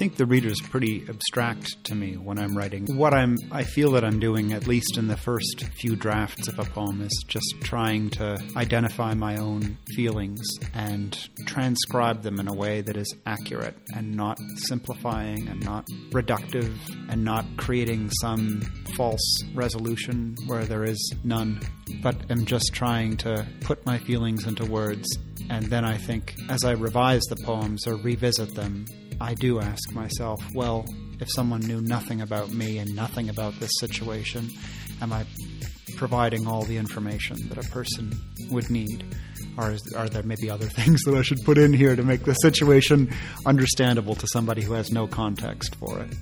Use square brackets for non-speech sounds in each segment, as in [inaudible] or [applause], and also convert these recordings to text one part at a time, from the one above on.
think the reader is pretty abstract to me when I'm writing. What I'm, I feel that I'm doing, at least in the first few drafts of a poem, is just trying to identify my own feelings and transcribe them in a way that is accurate and not simplifying and not reductive and not creating some false resolution where there is none, but am just trying to put my feelings into words. And then I think, as I revise the poems or revisit them, I do ask myself, well, if someone knew nothing about me and nothing about this situation, am I providing all the information that a person would need? Or is, are there maybe other [laughs] things that I should put in here to make the situation understandable to somebody who has no context for it?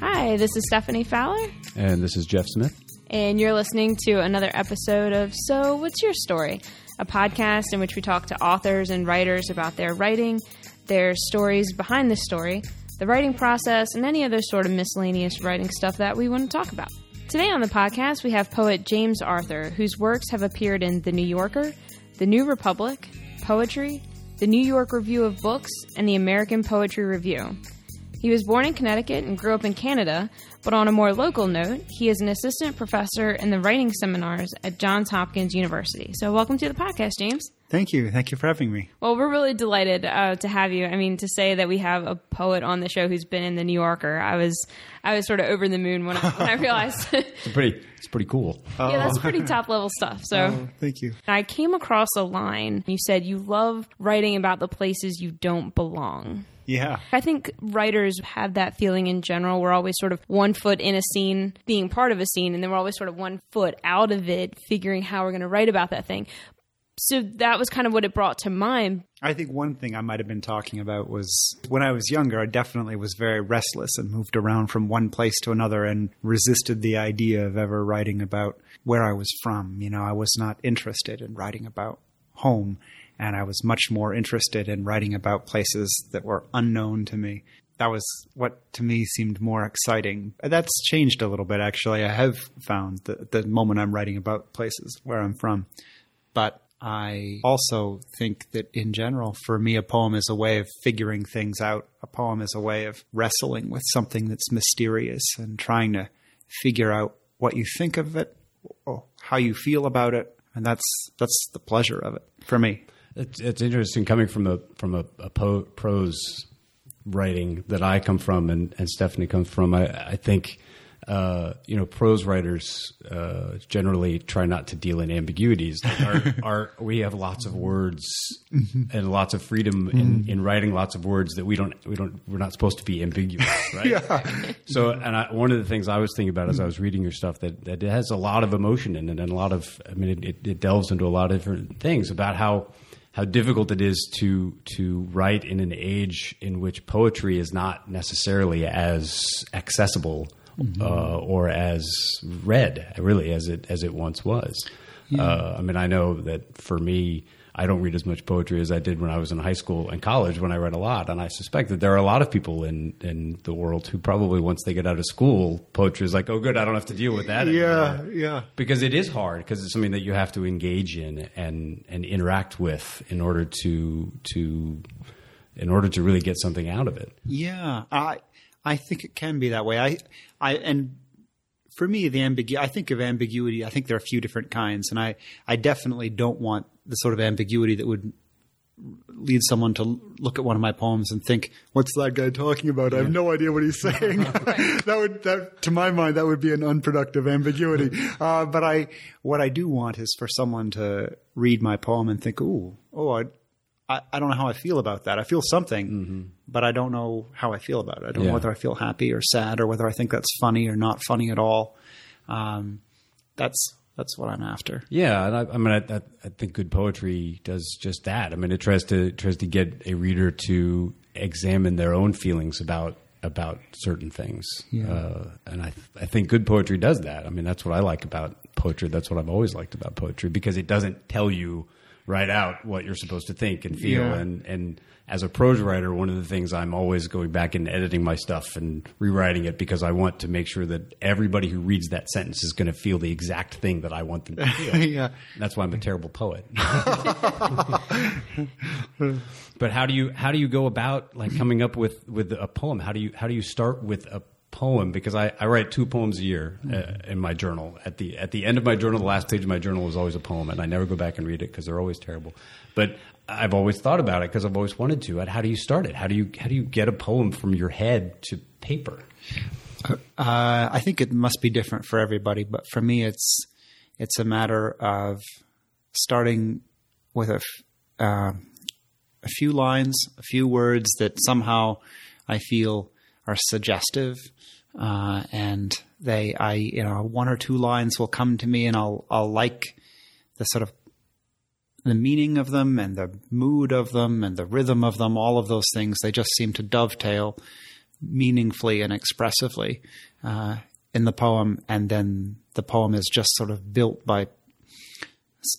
Hi, this is Stephanie Fowler. And this is Jeff Smith. And you're listening to another episode of So What's Your Story? A podcast in which we talk to authors and writers about their writing, their stories behind the story, the writing process, and any other sort of miscellaneous writing stuff that we want to talk about. Today on the podcast, we have poet James Arthur, whose works have appeared in The New Yorker, The New Republic, Poetry, The New York Review of Books, and the American Poetry Review. He was born in Connecticut and grew up in Canada, but on a more local note, he is an assistant professor in the writing seminars at Johns Hopkins University. So, welcome to the podcast, James. Thank you. Thank you for having me. Well, we're really delighted uh, to have you. I mean, to say that we have a poet on the show who's been in the New Yorker, I was, I was sort of over the moon when I, when I [laughs] realized. it's pretty, it's pretty cool. yeah, that's pretty top level stuff. So, oh, thank you. I came across a line. You said you love writing about the places you don't belong. Yeah. I think writers have that feeling in general. We're always sort of one foot in a scene, being part of a scene, and then we're always sort of one foot out of it, figuring how we're going to write about that thing. So that was kind of what it brought to mind. I think one thing I might have been talking about was when I was younger, I definitely was very restless and moved around from one place to another and resisted the idea of ever writing about where I was from. You know, I was not interested in writing about home and I was much more interested in writing about places that were unknown to me. That was what to me seemed more exciting. That's changed a little bit, actually. I have found that the moment I'm writing about places where I'm from. But I also think that in general, for me, a poem is a way of figuring things out. A poem is a way of wrestling with something that's mysterious and trying to figure out what you think of it, or how you feel about it, and that's that's the pleasure of it for me. It's, it's interesting coming from a from a, a po- prose writing that I come from and, and Stephanie comes from. I, I think uh, you know prose writers uh, generally try not to deal in ambiguities. our, [laughs] our, we have lots of words mm-hmm. and lots of freedom mm-hmm. in, in writing lots of words that we don't we don't we're not supposed to be ambiguous, [laughs] right? yeah. So, and I, one of the things I was thinking about as I was reading your stuff that that it has a lot of emotion in it and a lot of I mean it, it delves into a lot of different things about how how difficult it is to to write in an age in which poetry is not necessarily as accessible mm-hmm. uh, or as read, really, as it as it once was. Yeah. Uh, I mean, I know that for me, I don't read as much poetry as I did when I was in high school and college when I read a lot. And I suspect that there are a lot of people in, in the world who probably once they get out of school, poetry is like, oh, good, I don't have to deal with that. Yeah, anymore. yeah. Because it is hard because it's something that you have to engage in and, and interact with in order to, to, in order to really get something out of it. Yeah. I, I think it can be that way. I, I, and for me, the ambiguity, I think of ambiguity, I think there are a few different kinds, and I, I definitely don't want the sort of ambiguity that would lead someone to look at one of my poems and think, "What's that guy talking about? I have no idea what he's saying." [laughs] that would, that, to my mind, that would be an unproductive ambiguity. Uh, but I, what I do want is for someone to read my poem and think, "Ooh, oh, I, I, I don't know how I feel about that. I feel something, mm-hmm. but I don't know how I feel about it. I don't yeah. know whether I feel happy or sad or whether I think that's funny or not funny at all. Um, that's that's what I'm after. Yeah, and I, I mean, I, I, think good poetry does just that. I mean, it tries to tries to get a reader to examine their own feelings about about certain things, yeah. uh, and I I think good poetry does that. I mean, that's what I like about poetry. That's what I've always liked about poetry because it doesn't tell you right out what you're supposed to think and feel. Yeah. And, and as a prose writer, one of the things I'm always going back and editing my stuff and rewriting it because I want to make sure that everybody who reads that sentence is going to feel the exact thing that I want them to feel. [laughs] yeah. That's why I'm a terrible poet. [laughs] but how do you how do you go about like coming up with with a poem? How do you how do you start with a poem? Because I, I write two poems a year uh, in my journal. At the at the end of my journal, the last page of my journal is always a poem, and I never go back and read it because they're always terrible. But I've always thought about it because I've always wanted to. And how do you start it? How do you how do you get a poem from your head to paper? Uh, I think it must be different for everybody, but for me, it's it's a matter of starting with a f- uh, a few lines, a few words that somehow I feel are suggestive, uh, and they I you know one or two lines will come to me, and I'll I'll like the sort of the meaning of them and the mood of them and the rhythm of them, all of those things, they just seem to dovetail meaningfully and expressively uh, in the poem. And then the poem is just sort of built by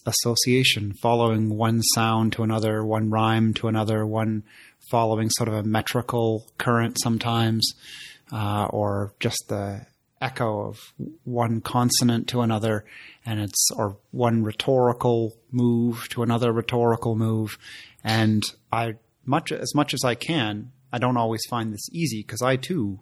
association, following one sound to another, one rhyme to another, one following sort of a metrical current sometimes, uh, or just the echo of one consonant to another, and it's or one rhetorical move to another rhetorical move, and I much as much as I can. I don't always find this easy because I too,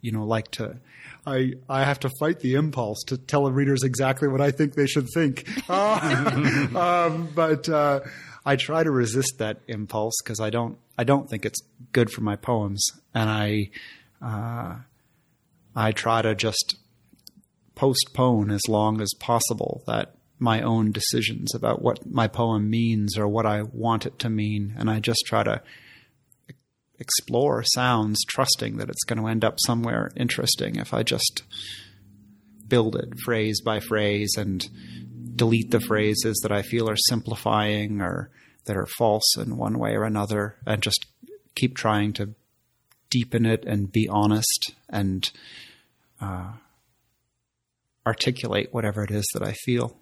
you know, like to. I I have to fight the impulse to tell the readers exactly what I think they should think, uh, [laughs] um, but uh, I try to resist that impulse because I don't I don't think it's good for my poems, and I. Uh, I try to just postpone as long as possible that my own decisions about what my poem means or what I want it to mean, and I just try to explore sounds, trusting that it's going to end up somewhere interesting if I just build it phrase by phrase and delete the phrases that I feel are simplifying or that are false in one way or another, and just keep trying to deepen it and be honest and uh, articulate whatever it is that I feel.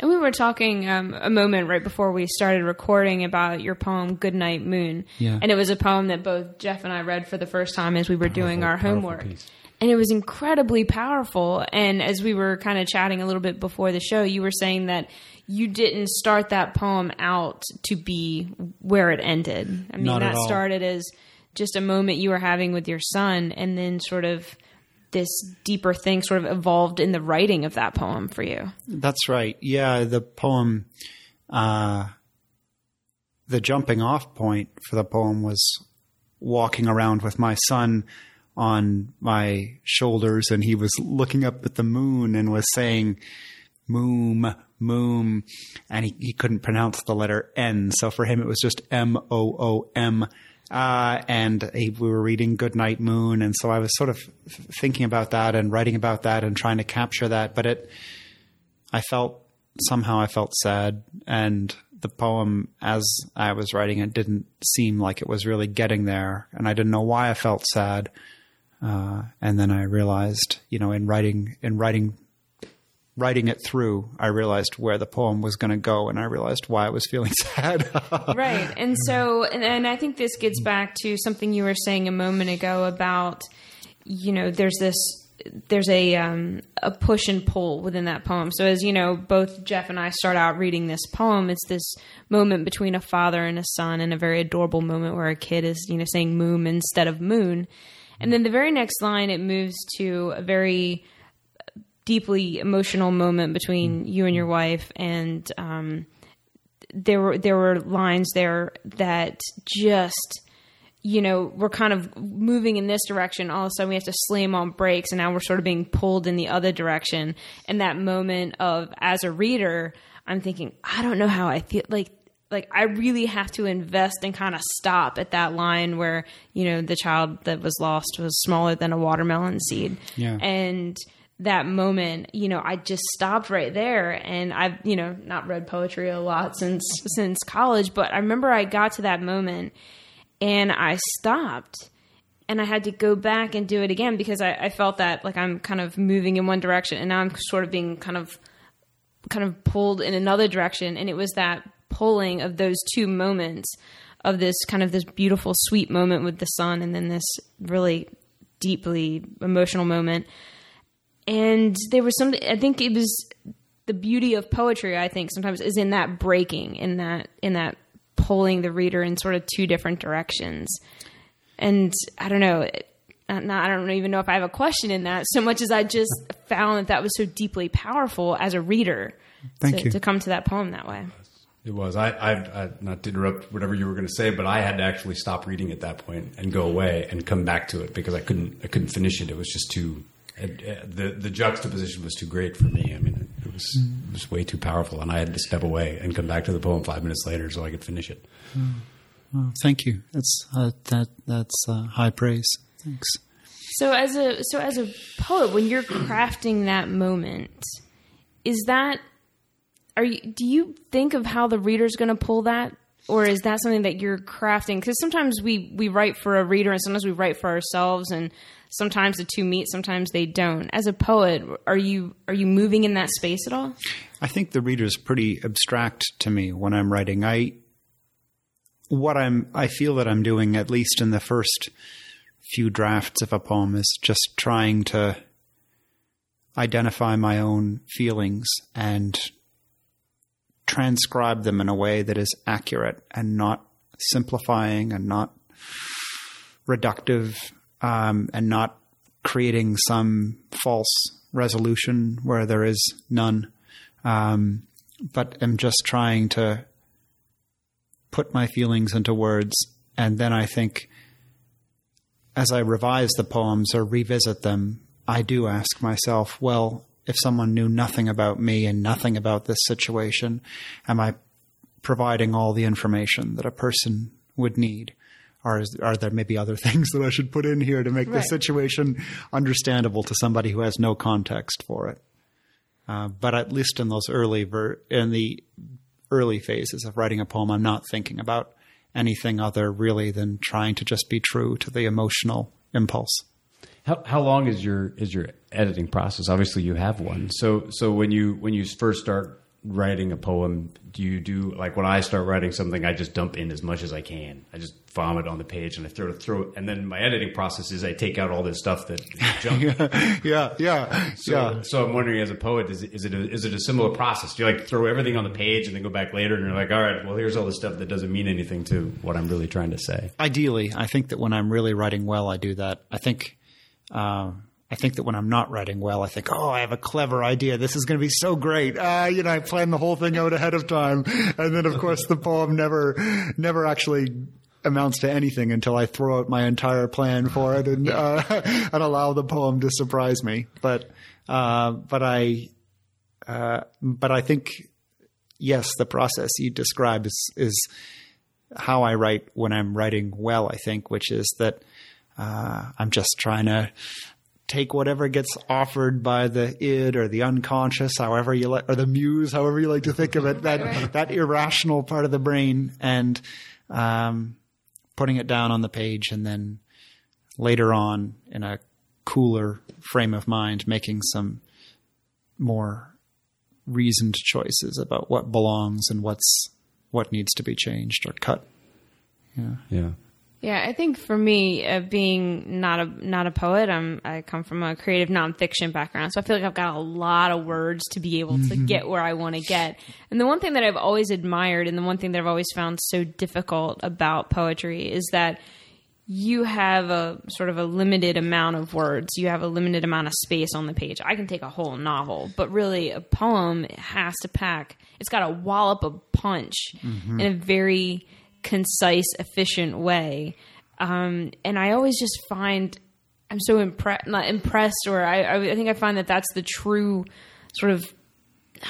And we were talking um, a moment right before we started recording about your poem "Goodnight Moon," Yeah. and it was a poem that both Jeff and I read for the first time as we were doing our homework. piece. And it was incredibly powerful. And as we were kind of chatting a little bit before the show, you were saying that you didn't start that poem out to be where it ended. I mean, Not at that started as just a moment you were having with your son, and then sort of this deeper thing sort of evolved in the writing of that poem for you. That's right. Yeah, the poem, uh, the jumping off point for the poem was walking around with my son on my shoulders, and he was looking up at the moon and was saying, Moom, moom, and he, he couldn't pronounce the letter N. So for him, it was just M O O M. Uh, and he, we were reading Goodnight Moon, and so I was sort of thinking about that and writing about that and trying to capture that. But it, I felt somehow I felt sad, and the poem, as I was writing it, didn't seem like it was really getting there, and I didn't know why I felt sad. Uh, and then I realized, you know, in writing, in writing, writing it through, I realized where the poem was going to go, and I realized why I was feeling [laughs] sad. right. And so and, and i think this gets back to something you were saying a moment ago about you know there's this there's a um, a push and pull within that poem. So as you know both jeff and i start out reading this poem it's this moment between a father and a son and a very adorable moment where a kid is you know saying moon instead of moon and then the very next line it moves to a very deeply emotional moment between you and your wife. And um, there were there were lines there that just you know we're kind of moving in this direction. All of a sudden we have to slam on brakes and now we're sort of being pulled in the other direction. And that moment of as a reader i'm thinking i don't know how i feel like like i really have to invest and kind of stop at that line where you know the child that was lost was smaller than a watermelon seed. Yeah. and that moment, you know, I just stopped right there. And I've, you know, not read poetry a lot since since college, but I remember I got to that moment and I stopped and I had to go back and do it again because I, I felt that like I'm kind of moving in one direction and now I'm sort of being kind of kind of pulled in another direction. And it was that pulling of those two moments of this kind of this beautiful sweet moment with the son and then this really deeply emotional moment and there was something i think it was the beauty of poetry i think sometimes is in that breaking in that in that pulling the reader in sort of two different directions. And I don't know, I don't even know if I have a question in that so much as I just found that that was so deeply powerful as a reader Thank to, you. to come to that poem that way. It was. I, I, I, not to interrupt whatever you were going to say, but I had to actually stop reading at that point and go away and come back to it because I couldn't, I couldn't finish it. It was just too, it, it, the the juxtaposition was too great for me. I mean, it, it was it was way too powerful, and I had to step away and come back to the poem five minutes later so I could finish it. Well, thank you. That's uh, that that's uh, high praise. Thanks. So as a so as a poet, when you're crafting that moment, is that are you do you think of how the reader's going to pull that? Or is that something that you're crafting? Because sometimes we we write for a reader and sometimes we write for ourselves and sometimes the two meet sometimes they don't. As a poet are you are you moving in that space at all? I think the reader is pretty abstract to me when I'm writing. I what I'm I feel that I'm doing at least in the first few drafts of a poem is just trying to identify my own feelings and transcribe them in a way that is accurate and not simplifying and not reductive um, and not creating some false resolution where there is none. Um, but am just trying to put my feelings into words. And then I think as I revise the poems or revisit them, I do ask myself, well, if someone knew nothing about me and nothing about this situation, am I providing all the information that a person would need? Or is, are there maybe other [laughs] things that I should put in here to make the situation understandable to somebody who has no context for it? Uh, but at least in those early ver- in the early phases of writing a poem, I'm not thinking about anything other really than trying to just be true to the emotional impulse. How how long is your is your editing process? Obviously, you have one. So so when you when you first start writing a poem, do you do like when I start writing something, I just dump in as much as I can. I just vomit on the page and I throw it throw it, and then my editing process is I take out all this stuff that [laughs] junk. yeah, yeah, So, so I'm wondering, as a poet, is it, is it a, is it a similar process? Do you like throw everything on the page and then go back later and you're like, all right, well, here's all the stuff that doesn't mean anything to what I'm really trying to say. Ideally, I think that when I'm really writing well, I do that. I think, um, I think that when I'm not writing well, I think, oh, I have a clever idea. This is going to be so great. Uh, you know, I plan the whole thing out ahead of time, and then of course the poem never, never actually amounts to anything until I throw out my entire plan for it and uh, [laughs] and allow the poem to surprise me. But uh, but I uh, but I think yes, the process you describe is is how I write when I'm writing well. I think, which is that uh, I'm just trying to take whatever gets offered by the id or the unconscious, however you like, or the muse, however you like to think of it, that that irrational part of the brain, and um, putting it down on the page, and then later on in a cooler frame of mind, making some more reasoned choices about what belongs and what's what needs to be changed or cut. Yeah. Yeah, I think for me, uh, being not a not a poet, I'm I come from a creative nonfiction background, so I feel like I've got a lot of words to be able to get where I want to get. And the one thing that I've always admired, and the one thing that I've always found so difficult about poetry, is that you have a sort of a limited amount of words. You have a limited amount of space on the page. I can take a whole novel, but really a poem has to pack. It's got a wallop of punch in a very concise, efficient way. Um, and I always just find I'm so impressed, not impressed, or I, I, think I find that that's the true sort of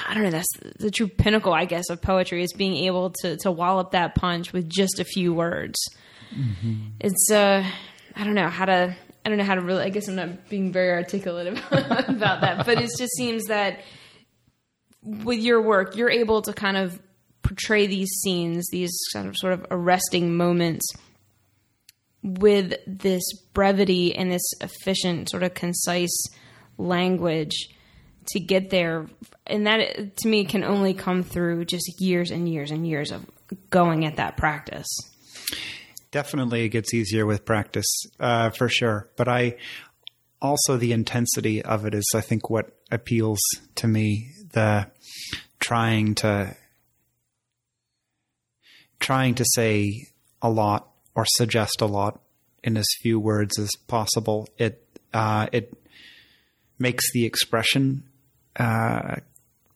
I don't know. That's the true pinnacle, I guess, of poetry is being able to to wallop that punch with just a few words. It's uh, I don't know how to. I don't know how to really. I guess I'm not being very articulate about, [laughs] about that, but it just seems that with your work, you're able to kind of portray these scenes, these kind of sort of arresting moments, with this brevity and this efficient, sort of concise language to get there. And that, to me, can only come through just years and years and years of going at that practice. Definitely, it gets easier with practice, uh, for sure. But I also the intensity of it is, I think, what appeals to me. The trying to trying to say a lot or suggest a lot in as few words as possible. It uh, it makes the expression uh,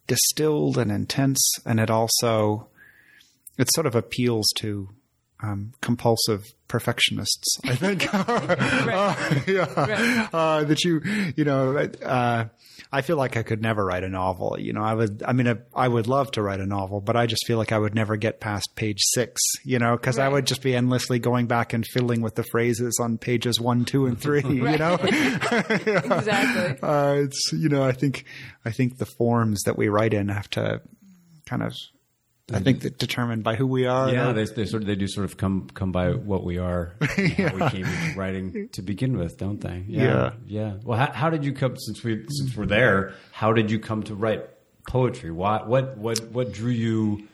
distilled and intense, and it also it sort of appeals to um, compulsive perfectionists. I think, [laughs] [laughs] uh, yeah, uh, that you you know. Uh, I feel like I could never write a novel. You know, I would. I mean, I would love to write a novel, but I just feel like I would never get past page six. You know, because I would just be endlessly going back and fiddling with the phrases on pages one, two, and three. [laughs] You know, exactly. Uh, it's you know, I think I think the forms that we write in have to kind of I think that determined by who we are. Yeah, they, they sort of they do sort of come come by what we are, yeah. how we [laughs] came into writing to begin with, don't they? Yeah, yeah. yeah. Well, how, how, did you come since we since we're there? How did you come to write poetry? What what what what drew you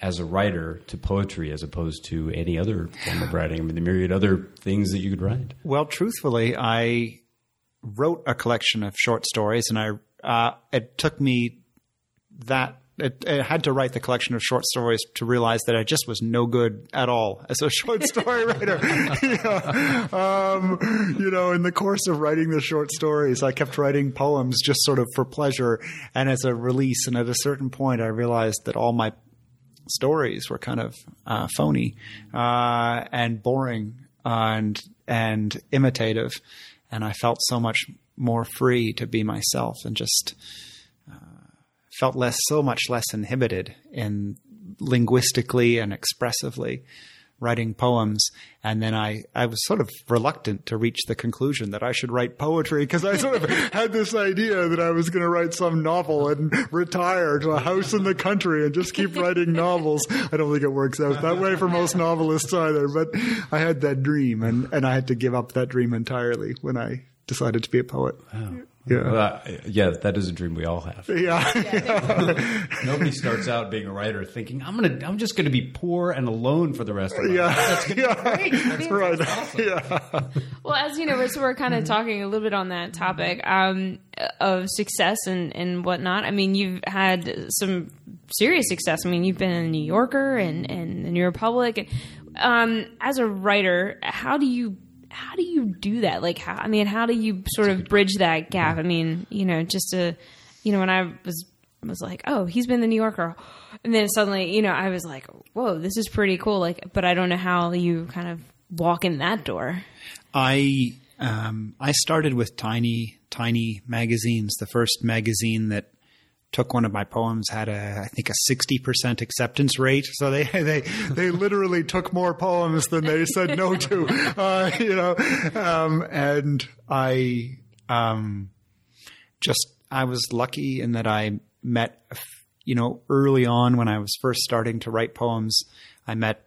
as a writer to poetry as opposed to any other form of writing? I mean, the myriad other things that you could write. Well, truthfully, I wrote a collection of short stories, and I uh, it took me that it, it, had to write the collection of short stories to realize that I just was no good at all as a [laughs] short story writer. [laughs] you, know, um, you know, in the course of writing the short stories, I kept writing poems just sort of for pleasure and as a release. And at a certain point, I realized that all my stories were kind of uh, phony uh, and boring and and imitative, and I felt so much more free to be myself and just felt less, so much less inhibited in linguistically and expressively writing poems. And then I, I was sort of reluctant to reach the conclusion that I should write poetry because I sort of [laughs] had this idea that I was going to write some novel and retire to a house in the country and just keep writing novels. I don't think it works out that way for most novelists either, but I had that dream and, and I had to give up that dream entirely when I decided to be a poet. Wow. Yeah. Well, uh, yeah, that is a dream we all have. Yeah. [laughs] Nobody starts out being a writer thinking, I'm gonna I'm just gonna be poor and alone for the rest of my yeah. life. That's gonna yeah. be great. That's right. Awesome. Yeah. Well, as you know, so we're kind of talking a little bit on that topic um, of success and, and whatnot. I mean, you've had some serious success. I mean, you've been in the New Yorker and, and the New Republic. Um, as a writer, how do you how do you do that? Like, how, I mean, how do you sort of bridge that gap? I mean, you know, just to, you know, when I was was like, oh, he's been the New Yorker, and then suddenly, you know, I was like, whoa, this is pretty cool. Like, but I don't know how you kind of walk in that door. I um, I started with tiny tiny magazines. The first magazine that took one of my poems had a I think a 60% acceptance rate so they [laughs] they they literally took more poems than they said no to [laughs] uh, you know um, and I um, just I was lucky in that I met you know early on when I was first starting to write poems I met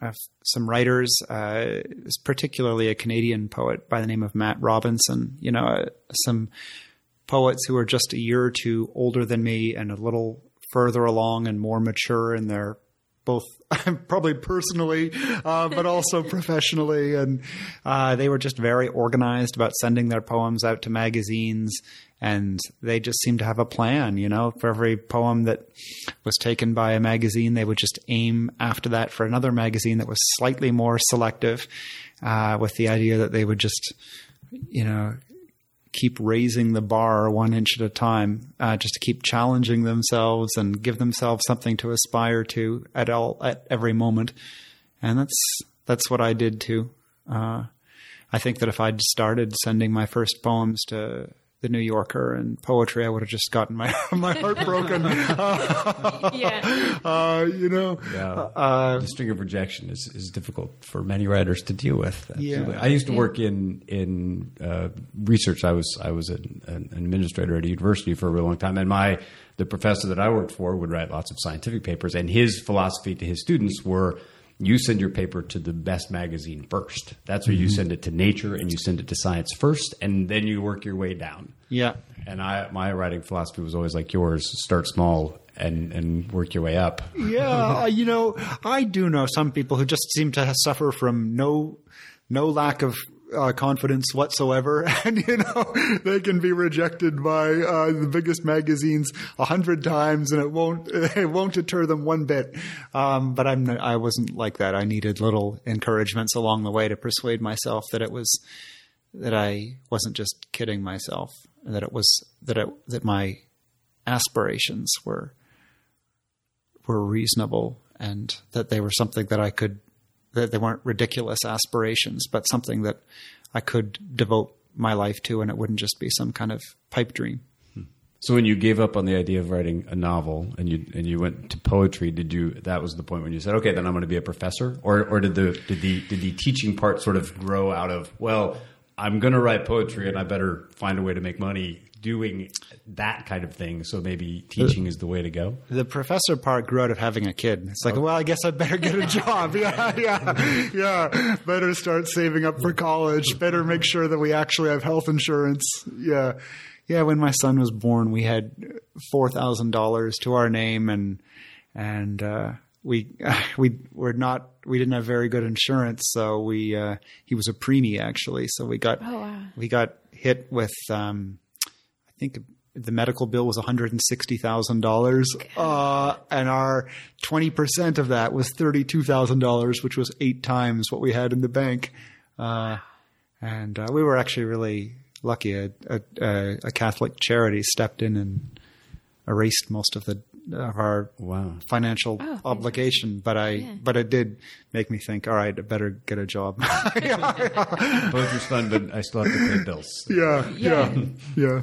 uh, some writers, uh, particularly a Canadian poet by the name of Matt Robinson. You know, uh, some poets who are just a year or two older than me and a little further along and more mature in their both [laughs] probably personally, uh, but also [laughs] professionally. And uh, they were just very organized about sending their poems out to magazines. And they just seemed to have a plan, you know, for every poem that was taken by a magazine, they would just aim after that for another magazine that was slightly more selective, uh, with the idea that they would just, you know, keep raising the bar one inch at a time, uh, just to keep challenging themselves and give themselves something to aspire to at all at every moment. And that's that's what I did too. Uh, I think that if I'd started sending my first poems to the New Yorker and poetry, I would have just gotten my [laughs] my heart broken. [laughs] [laughs] yeah, uh, you know. Yeah. Uh, the string of rejection is, is difficult for many writers to deal with. Absolutely. Yeah. I used to work in in uh, research. I was I was an, an, administrator at a university for a really long time, and my the professor that I worked for would write lots of scientific papers, and his philosophy to his students were you send your paper to the best magazine first. That's where mm-hmm. you send it to Nature and you send it to Science first, and then you work your way down. Yeah. And I, my writing philosophy was always like yours: start small and and work your way up. yeah, [laughs] you know, I do know some people who just seem to suffer from no no lack of uh, confidence whatsoever, [laughs] and you know they can be rejected by uh, the biggest magazines a hundred times, and it won't [laughs] it won't deter them one bit. Um, but I'm I wasn't like that. I needed little encouragements along the way to persuade myself that it was that I wasn't just kidding myself, that it was that it, that my aspirations were were reasonable and that they were something that I could that they weren't ridiculous aspirations, but something that I could devote my life to, and it wouldn't just be some kind of pipe dream. So when you gave up on the idea of writing a novel and you and you went to poetry, did you? That was the point when you said, "Okay, then I'm going to be a professor," or or did the did the did the teaching part sort of grow out of well, I'm going to write poetry and I better find a way to make money doing that kind of thing. So maybe teaching is the way to go. The professor part grew out of having a kid. It's like, well, I guess I better get a [laughs] job. [laughs] yeah, yeah, yeah. Better start saving up for college. Better make sure that we actually have health insurance. Yeah, yeah. When my son was born, we had four thousand dollars to our name, and and uh, we [laughs] we were not we didn't have very good insurance, so we uh, he was a preemie actually. So we got Oh, wow. we got hit with um, I think the medical bill was one hundred and sixty thousand dollars, uh, and our twenty percent of that was thirty two thousand dollars, which was eight times what we had in the bank. Uh, and uh, we were actually really lucky. A, a, a Catholic charity stepped in and erased most of the of our Wow. financial Oh, obligation. But I, but it did make me think. All right, I better get a job. [laughs] [laughs] Poetry's fun, but I still have to pay bills. yeah, Yeah. yeah.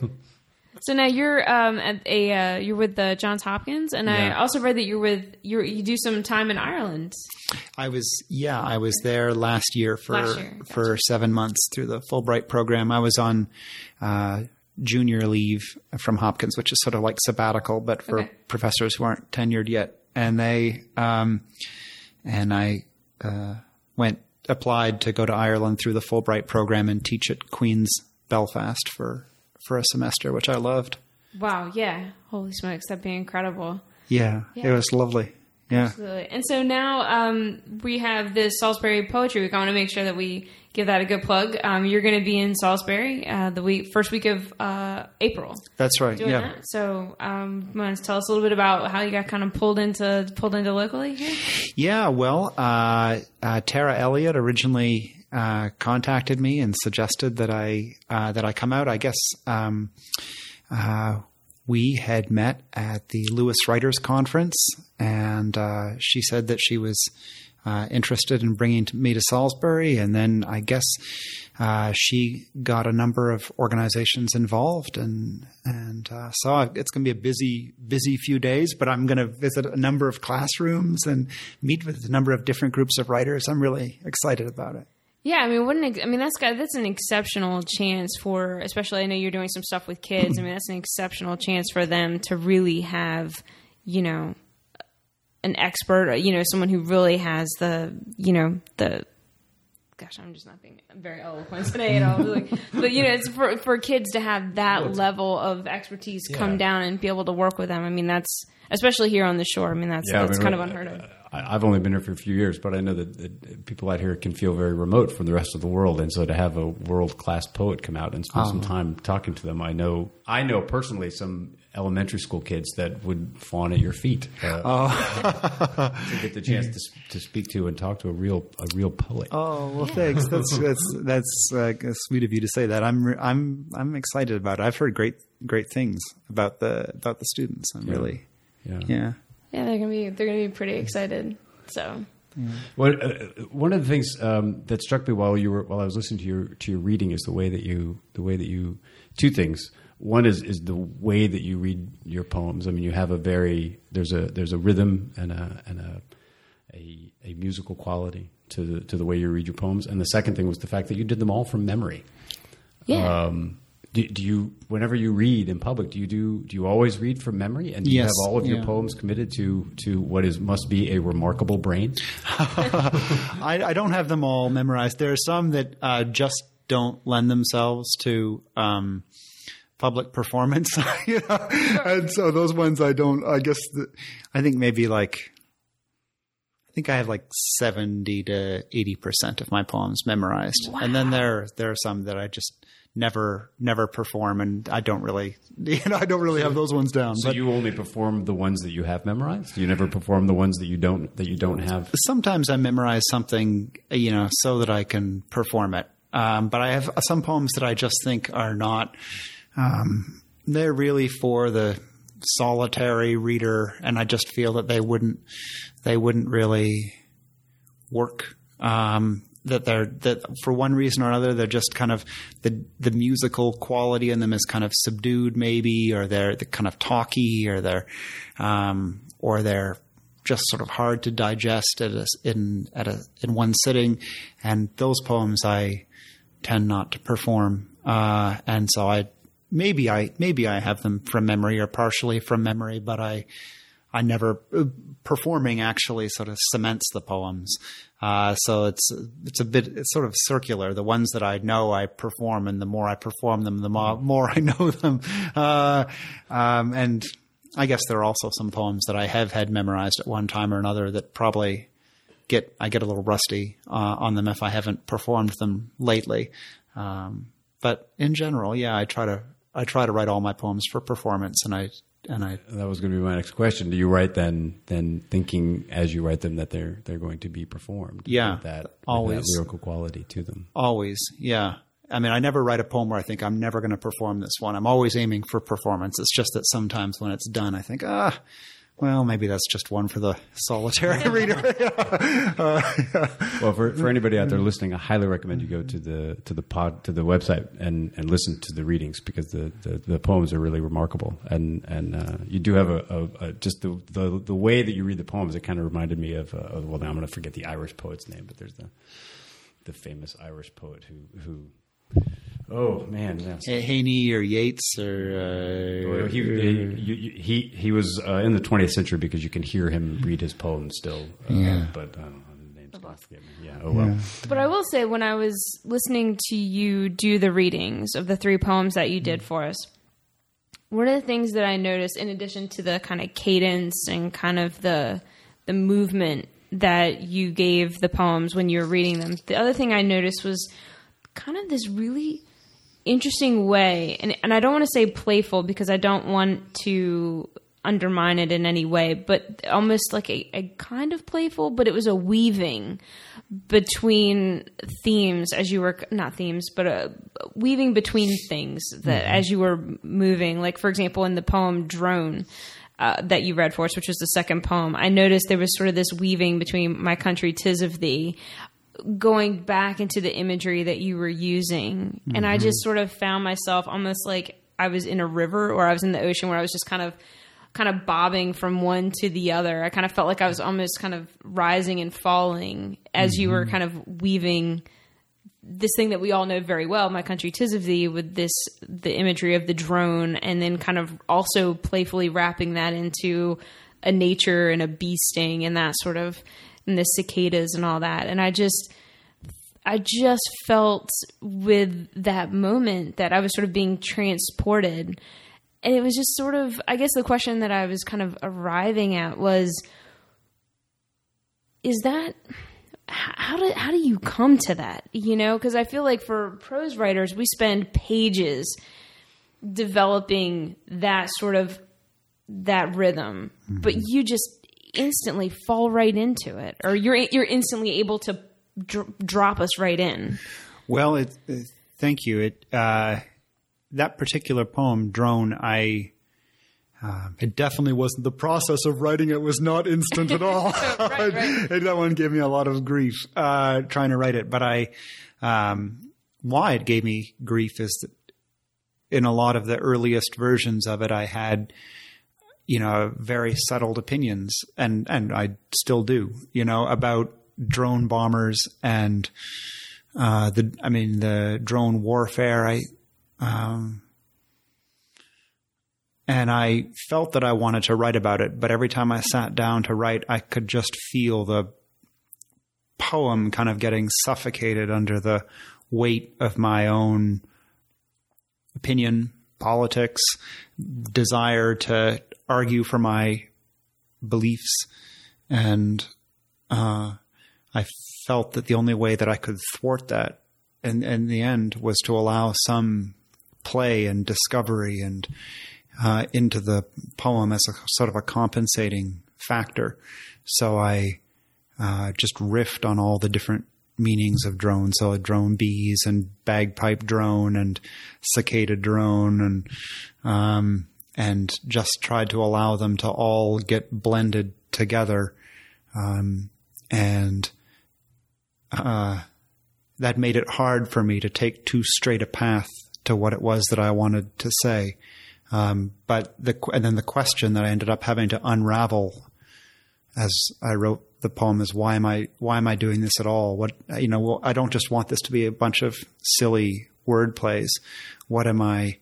So now you're um, at a uh, you're with the Johns Hopkins, and I also read that you're with you you do some time in Ireland. I was yeah, I was there last year for Last year, for seven months through the Fulbright program. I was on uh, junior leave from Hopkins, which is sort of like sabbatical, but for Okay. professors who aren't tenured yet. And they um, and I uh, went applied to go to Ireland through the Fulbright program and teach at Queen's Belfast for for a semester, which I loved. Wow, yeah, holy smokes, that'd be incredible. Yeah, Yeah. it was lovely. Yeah. Absolutely. And so now um, we have this Salisbury Poetry Week. I want to make sure that we give that a good plug. Um, you're going to be in Salisbury uh, the week first week of uh, April That's right. yeah. that. So, um, want to tell us a little bit about how you got kind of pulled into pulled into locally here? Yeah, well, uh, uh, Tara Elliott originally uh, contacted me and suggested that I uh, that I come out. I guess um, uh, we had met at the Lewis Writers Conference, and uh, she said that she was uh, interested in bringing me to Salisbury, and then I guess she got a number of organizations involved, and and so it's going to be a busy busy few days. But I'm going to visit a number of classrooms and meet with a number of different groups of writers. I'm really excited about it. Yeah, I mean, what an I mean, that's got that's an exceptional chance for, especially I know you're doing some stuff with kids. I mean, that's an exceptional chance for them to really have, you know, an expert, or, you know, someone who really has the, you know, the. Gosh, I'm just not being very eloquent today at all. Like, but you know, it's for for kids to have that level of expertise come down and be able to work with them. I mean, that's especially here on the shore. I mean, that's I that's mean, kind of unheard of. I, I've only been here for a few years, but I know that, that people out here can feel very remote from the rest of the world, and so to have a world class poet come out and spend some time talking to them, I know I know personally some elementary school kids that would fawn at your feet uh, [laughs] to get the chance [laughs] to, to speak to and talk to a real a real poet. Oh well, thanks. That's that's that's uh, sweet of you to say that. I'm re- I'm I'm excited about it. I've heard great great things about the about the students. I'm really yeah. yeah. Yeah, they're gonna be they're gonna be pretty excited. So Well, uh, one of the things um, that struck me while you were while I was listening to your to your reading is the way that you the way that you two things. One is is the way that you read your poems. I mean, you have a very there's a there's a rhythm and a and a a, a musical quality to the to the way you read your poems. And the second thing was the fact that you did them all from memory. yeah, Um, do, do you whenever you read in public do you do do you always read from memory and do you have all of your yeah. poems committed to to what is must be a remarkable brain? [laughs] I, I don't have them all memorized. There are some that uh, just don't lend themselves to um, public performance, [laughs] you know? and so those ones I don't. I guess the, I think maybe like I think I have like seventy to eighty percent of my poems memorized, and then there there are some that I just never never perform, and I don't really [laughs] you know I don't really have those ones down. So but you only perform the ones that you have memorized. You never perform the ones that you don't that you don't have. sometimes I memorize something you know so that I can perform it. Um, but I have some poems that I just think are not. Um, they're really for the solitary reader, and I just feel that they wouldn't they wouldn't really work. Um, that they're that for one reason or another they're just kind of the the musical quality in them is kind of subdued maybe or they're the kind of talky or they're um, or they're just sort of hard to digest at a, in at a in one sitting. And those poems I tend not to perform. Uh, and so I maybe I maybe I have them from memory or partially from memory but I I never uh, performing actually sort of cements the poems. Uh, so it's it's a bit it's sort of circular. The ones that I know I perform, and the more I perform them, the more, more I know them. [laughs] Uh, um, and I guess there are also some poems that I have had memorized at one time or another that probably get I get a little rusty uh, on them if I haven't performed them lately. Um, but in general, yeah, I try to I try to write all my poems for performance, and I and I That was going to be my next question. Do you write then then thinking as you write them that they're they're going to be performed? Yeah, with that with always. that lyrical quality to them. Always, yeah. I mean, I never write a poem where I think I'm never going to perform this one. I'm always aiming for performance. It's just that sometimes when it's done, I think, ah, well, maybe that's just one for the solitary [laughs] reader. [laughs] [laughs] Well, for, for anybody out there listening, I highly recommend you go to the to the pod to the website and, and listen to the readings because the, the, the poems are really remarkable and and uh, you do have a, a, a just the, the the way that you read the poems. It kind of reminded me of, uh, of well, now I'm going to forget the Irish poet's name, but there's the the famous Irish poet who who oh man, yes. Heaney or Yeats or Or uh, he, he, he he was uh, in the 20th century because you can hear him read his poems still. Uh, Yeah. But I don't know, the name's forget me. Yeah. Oh well. But I will say, when I was listening to you do the readings of the three poems that you did for us, one of the things that I noticed, in addition to the kind of cadence and kind of the the movement that you gave the poems when you were reading them, the other thing I noticed was kind of this really interesting way, and and I don't want to say playful because I don't want to undermine it in any way, but almost like a, a kind of playful, but it was a weaving between themes as you were not themes, but uh weaving between things that as you were moving. Like for example, in the poem "Drone." Uh, that you read for us, which was the second poem, I noticed there was sort of this weaving between "My country, tis of thee," going back into the imagery that you were using. And I just mm-hmm. sort of found myself almost like I was in a river or I was in the ocean where I was just kind of kind of bobbing from one to the other. I kind of felt like I was almost kind of rising and falling as you were mm-hmm. kind of weaving this thing that we all know very well, my country tis of thee, with this the imagery of the drone, and then kind of also playfully wrapping that into a nature and a bee sting and that sort of and the cicadas and all that. And I just I just felt with that moment that I was sort of being transported. And it was just sort of I guess the question that I was kind of arriving at was is that how do how do you come to that? You know, because I feel like for prose writers, we spend pages developing that sort of that rhythm, but mm-hmm. you just instantly fall right into it, or you're you're instantly able to dr- drop us right in. Well, it, uh, thank you. It uh, that particular poem, "Drone," I uh, it definitely wasn't the process of writing it was not instant at all. [laughs] Right, right. [laughs] that one gave me a lot of grief uh, trying to write it. But I, um, why it gave me grief is that in a lot of the earliest versions of it, I had you know very settled opinions, and and I still do, you know, about drone bombers and uh, the I mean the drone warfare. I um, and I felt that I wanted to write about it, but every time I sat down to write, I could just feel the poem kind of getting suffocated under the weight of my own opinion, politics, desire to argue for my beliefs, and uh, I felt that the only way that I could thwart that, in, in the end, was to allow some play and discovery and uh, into the poem as a sort of a compensating factor. So I uh, just riffed on all the different meanings of drone. So drone bees and bagpipe drone and cicada drone and um, and just tried to allow them to all get blended together. Um, and uh, that made it hard for me to take too straight a path to what it was that I wanted to say. Um, but the and then the question that I ended up having to unravel as I wrote the poem is why am I why am I doing this at all? What you know, well, I don't just want this to be a bunch of silly word plays. What am I?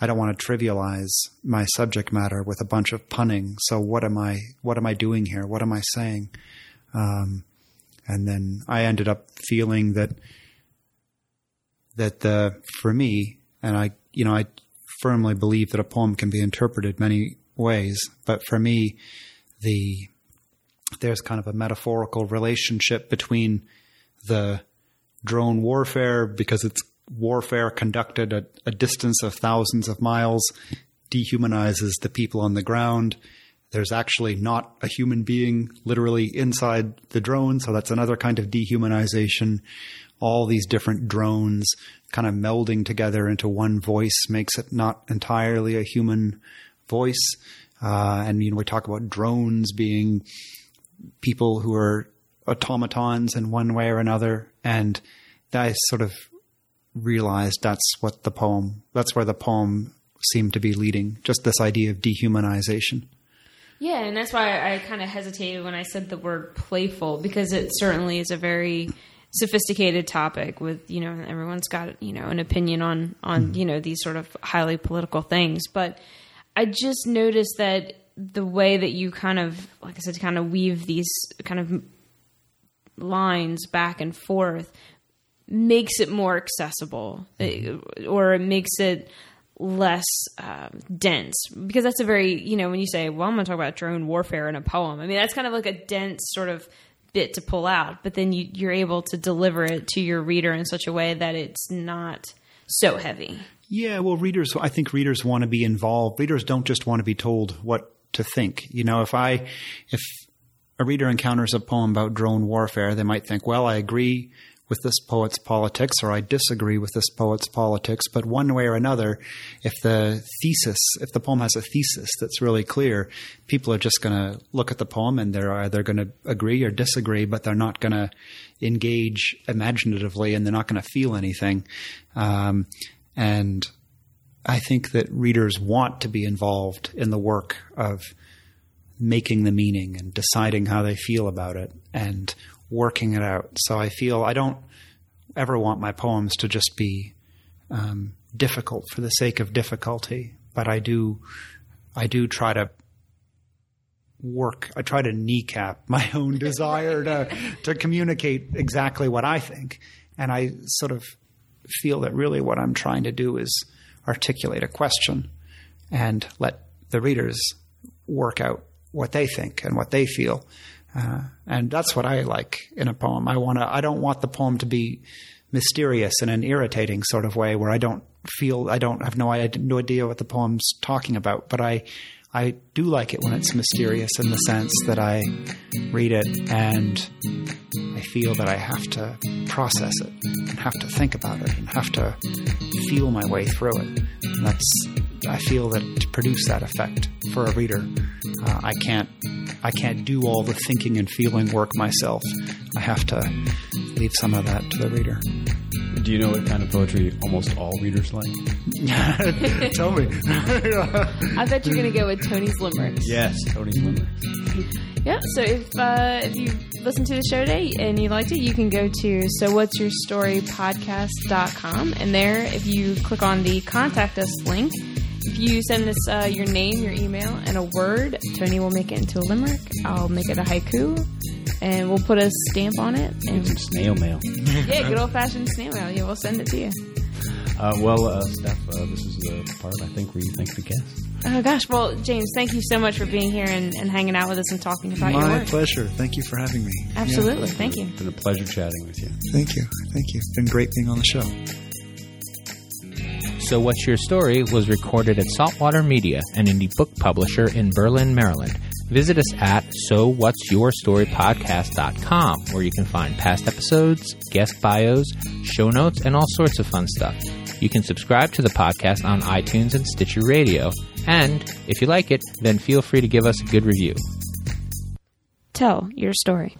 I don't want to trivialize my subject matter with a bunch of punning. So what am I? What am I doing here? What am I saying? Um, and then I ended up feeling that that the for me, and I you know I firmly believe that a poem can be interpreted many ways, but for me, the there's kind of a metaphorical relationship between the drone warfare because it's warfare conducted at a distance of thousands of miles dehumanizes the people on the ground. There's actually not a human being literally inside the drone, so that's another kind of dehumanization. All these different drones kind of melding together into one voice makes it not entirely a human voice. Uh, and you know, we talk about drones being people who are automatons in one way or another. And I sort of realized that's what the poem, that's where the poem seemed to be leading, just this idea of dehumanization. Yeah, and that's why I kind of hesitated when I said the word playful because it certainly is a very sophisticated topic with you know everyone's got you know an opinion on on mm-hmm. you know these sort of highly political things but i just noticed that the way that you kind of, like I said, kind of weave these kind of lines back and forth makes it more accessible mm-hmm. or it makes it less uh, dense because that's a very you know when you say well i'm going to talk about drone warfare in a poem i mean that's kind of like a dense sort of bit to pull out but then you, you're able to deliver it to your reader in such a way that it's not so heavy yeah well readers i think readers want to be involved readers don't just want to be told what to think. You know, if I, if a reader encounters a poem about drone warfare, they might think, well, I agree with this poet's politics or I disagree with this poet's politics, but one way or another, if the thesis, if the poem has a thesis that's really clear, people are just going to look at the poem and they're either going to agree or disagree, but they're not going to engage imaginatively and they're not going to feel anything. Um, and I think that readers want to be involved in the work of making the meaning and deciding how they feel about it and working it out. So I feel I don't ever want my poems to just be um, difficult for the sake of difficulty, but I do I do try to work. I try to kneecap [laughs] my own desire to to communicate exactly what I think, and I sort of feel that really what I'm trying to do is articulate a question and let the readers work out what they think and what they feel. Uh, and that's what I like in a poem. I want to. I don't want the poem to be mysterious in an irritating sort of way where I don't feel I don't have no I no idea what the poem's talking about. But I I do like it when it's mysterious in the sense that I read it and I feel that I have to process it and have to think about it and have to feel my way through it. And that's I feel that to produce that effect for a reader, uh, I can't I can't do all the thinking and feeling work myself. I have to leave some of that to the reader. Do you know what kind of poetry almost all readers like? [laughs] [laughs] Tell me. I bet you're going to go with Tony's limericks. Yes, Tony's limericks. Yeah. So if uh, if you listened to the show today and you liked it, you can go to so what's your story podcast.com and there if you click on the contact us link if you send us uh, your name, your email, and a word, Tony will make it into a limerick. I'll make it a haiku, and we'll put a stamp on it. And some snail mail. [laughs] yeah, good old fashioned snail mail. Yeah, we'll send it to you. Uh, well, uh, Steph, uh, this is the part I think where you thank the guests. Oh gosh, well, James, thank you so much for being here and, and hanging out with us and talking about your work. My work. pleasure. Thank you for having me. Yeah. Absolutely, thank you. It's been a pleasure chatting with you. Thank you. Thank you. It's been great being on the show. So What's Your Story was recorded at Saltwater Media, an indie book publisher in Berlin, Maryland. Visit us at SoWhat'sYourStoryPodcast.com, where you can find past episodes, guest bios, show notes, and all sorts of fun stuff. You can subscribe to the podcast on iTunes and Stitcher Radio. And if you like it, then feel free to give us a good review. Tell your story.